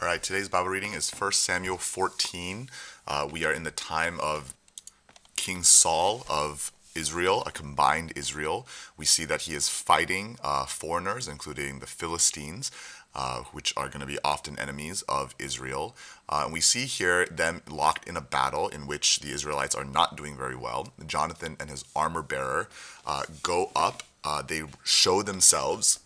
All right, today's Bible reading is 1 Samuel 14. Uh, we are in the time of King Saul of Israel, a combined Israel. We see that he is fighting uh, foreigners, including the Philistines, uh, which are going to be often enemies of Israel. Uh, and we see here them locked in a battle in which the Israelites are not doing very well. Jonathan and his armor bearer uh, go up, uh, they show themselves,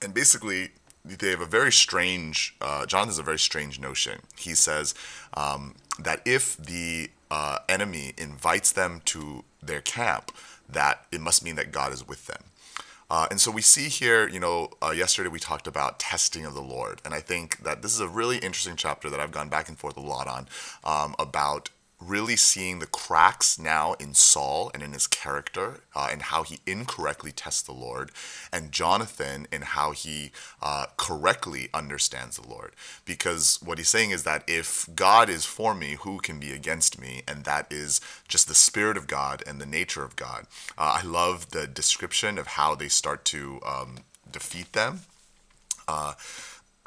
and basically they have a very strange. Uh, Jonathan has a very strange notion. He says um, that if the uh, enemy invites them to their camp, that it must mean that God is with them. Uh, and so we see here, you know, uh, yesterday we talked about testing of the Lord. And I think that this is a really interesting chapter that I've gone back and forth a lot on um, about really seeing the cracks now in Saul and in his character uh, and how he incorrectly tests the Lord, and Jonathan in how he uh, correctly understands the Lord. Because what he's saying is that if God is for me, who can be against me? And that is just the Spirit of God and the nature of God. Uh, I love the description of how they start to um, defeat them.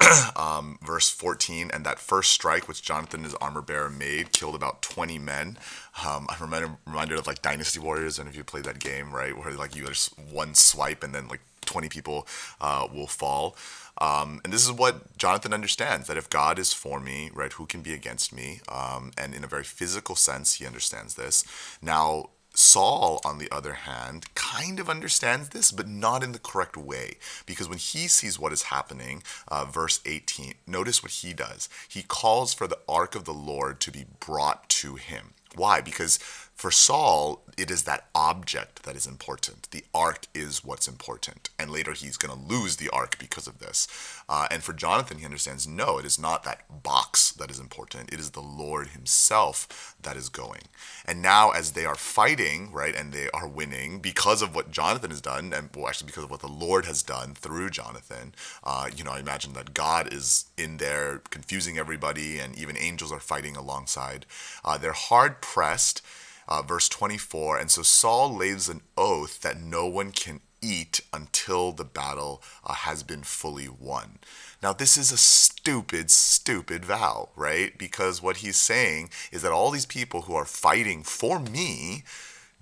Um, verse 14, and that first strike which Jonathan, his armor bearer, made killed about 20 men. Um, I'm reminded, reminded of like Dynasty Warriors, and if you played that game, right, where like you just one swipe and then like 20 people uh, will fall. Um, and this is what Jonathan understands that if God is for me, right, who can be against me? Um, and in a very physical sense, he understands this. Now, Saul, on the other hand, kind of understands this, but not in the correct way. Because when he sees what is happening, uh, verse 18, notice what he does. He calls for the ark of the Lord to be brought to him. Why? Because for Saul, it is that object that is important. The ark is what's important. And later he's going to lose the ark because of this. Uh, and for Jonathan, he understands no, it is not that box that is important. It is the Lord himself that is going. And now, as they are fighting, right, and they are winning because of what Jonathan has done, and well, actually because of what the Lord has done through Jonathan, uh, you know, I imagine that God is in there confusing everybody, and even angels are fighting alongside. Uh, they're hard pressed uh, verse 24. And so Saul lays an oath that no one can eat until the battle uh, has been fully won. Now, this is a stupid, stupid vow, right? Because what he's saying is that all these people who are fighting for me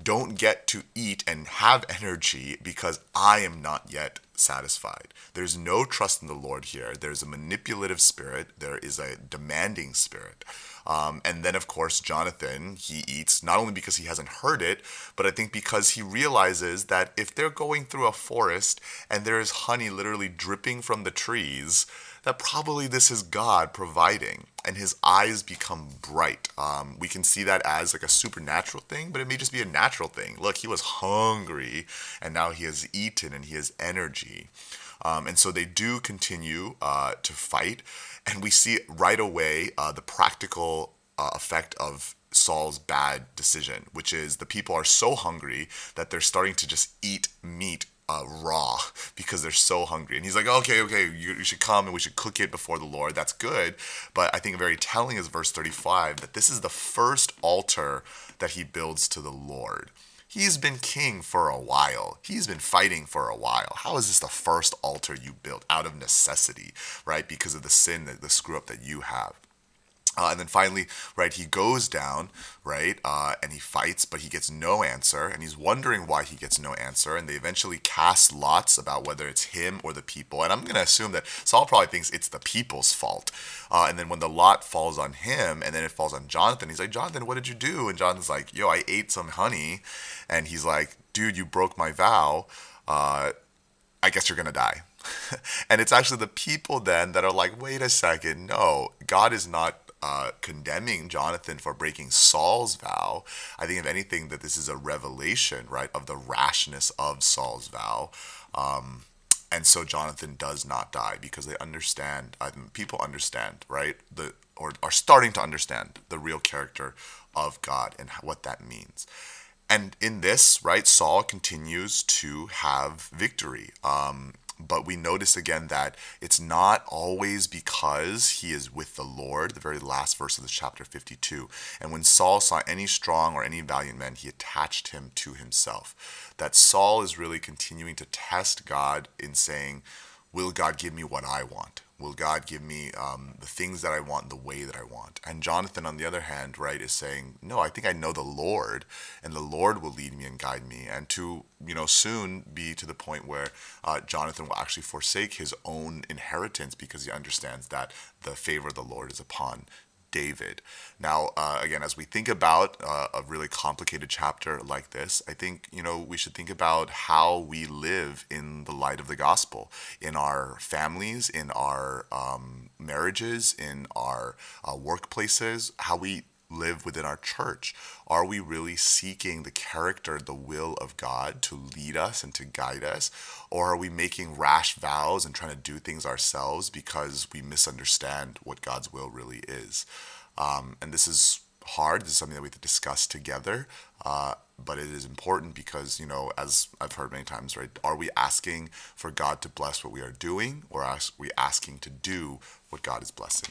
don't get to eat and have energy because I am not yet satisfied. There's no trust in the Lord here. There's a manipulative spirit, there is a demanding spirit. Um, and then, of course, Jonathan, he eats not only because he hasn't heard it, but I think because he realizes that if they're going through a forest and there is honey literally dripping from the trees, that probably this is God providing. And his eyes become bright. Um, we can see that as like a supernatural thing, but it may just be a natural thing. Look, he was hungry and now he has eaten and he has energy. Um, and so they do continue uh, to fight. And we see right away uh, the practical uh, effect of Saul's bad decision, which is the people are so hungry that they're starting to just eat meat uh, raw because they're so hungry. And he's like, okay, okay, you, you, should come and we should cook it before the Lord. That's good. But I think very telling is verse 35 that this is the first altar that he builds to the Lord. He's been king for a while. He's been fighting for a while. How is this the first altar you built out of necessity, right? Because of the sin, that the screw up that you have. Uh, and then finally, right, he goes down, right, uh, and he fights, but he gets no answer, and he's wondering why he gets no answer. And they eventually cast lots about whether it's him or the people. And I'm to assume that Saul probably thinks it's the people's fault. Uh, and then when the lot falls on him, and then it falls on Jonathan, he's like, Jonathan, what did you do? And Jonathan's like, Yo, I ate some honey. And he's like, Dude, you broke my vow. Uh, I guess you're to die. and it's actually the people then that are like, wait a second, no, God is not uh, condemning Jonathan for breaking Saul's vow. I think, if anything, that this is a revelation, right, of the rashness of Saul's vow. Um, and so Jonathan does not die because they understand. Uh, people understand, right, the or are starting to understand the real character of God and what that means. And in this, right, Saul continues to have victory. Um, but we notice again that it's not always because he is with the Lord, the very last verse of this chapter 52. And when Saul saw any strong or any valiant man, he attached him to himself. That Saul is really continuing to test God in saying, Will God give me what I want? Will God give me um, the things that I want the way that I want? And Jonathan, on the other hand, right, is saying, no, I think I know the Lord, and the Lord will lead me and guide me. And to, you know, soon be to the point where uh, Jonathan will actually forsake his own inheritance because he understands that the favor of the Lord is upon David. Now, uh, again, as we think about uh, a really complicated chapter like this, I think, you know, we should think about how we live in the light of the gospel in our families, in our um, marriages, in our uh, workplaces, how we live within our church? Are we really seeking the character, the will of God to lead us and to guide us? Or are we making rash vows and trying to do things ourselves because we misunderstand what God's will really is? Um, and this is hard. This is something that we have to discuss together. Uh, but it is important because, you know, as I've heard many times, right? Are we asking for God to bless what we are doing or are we asking to do what God is blessing?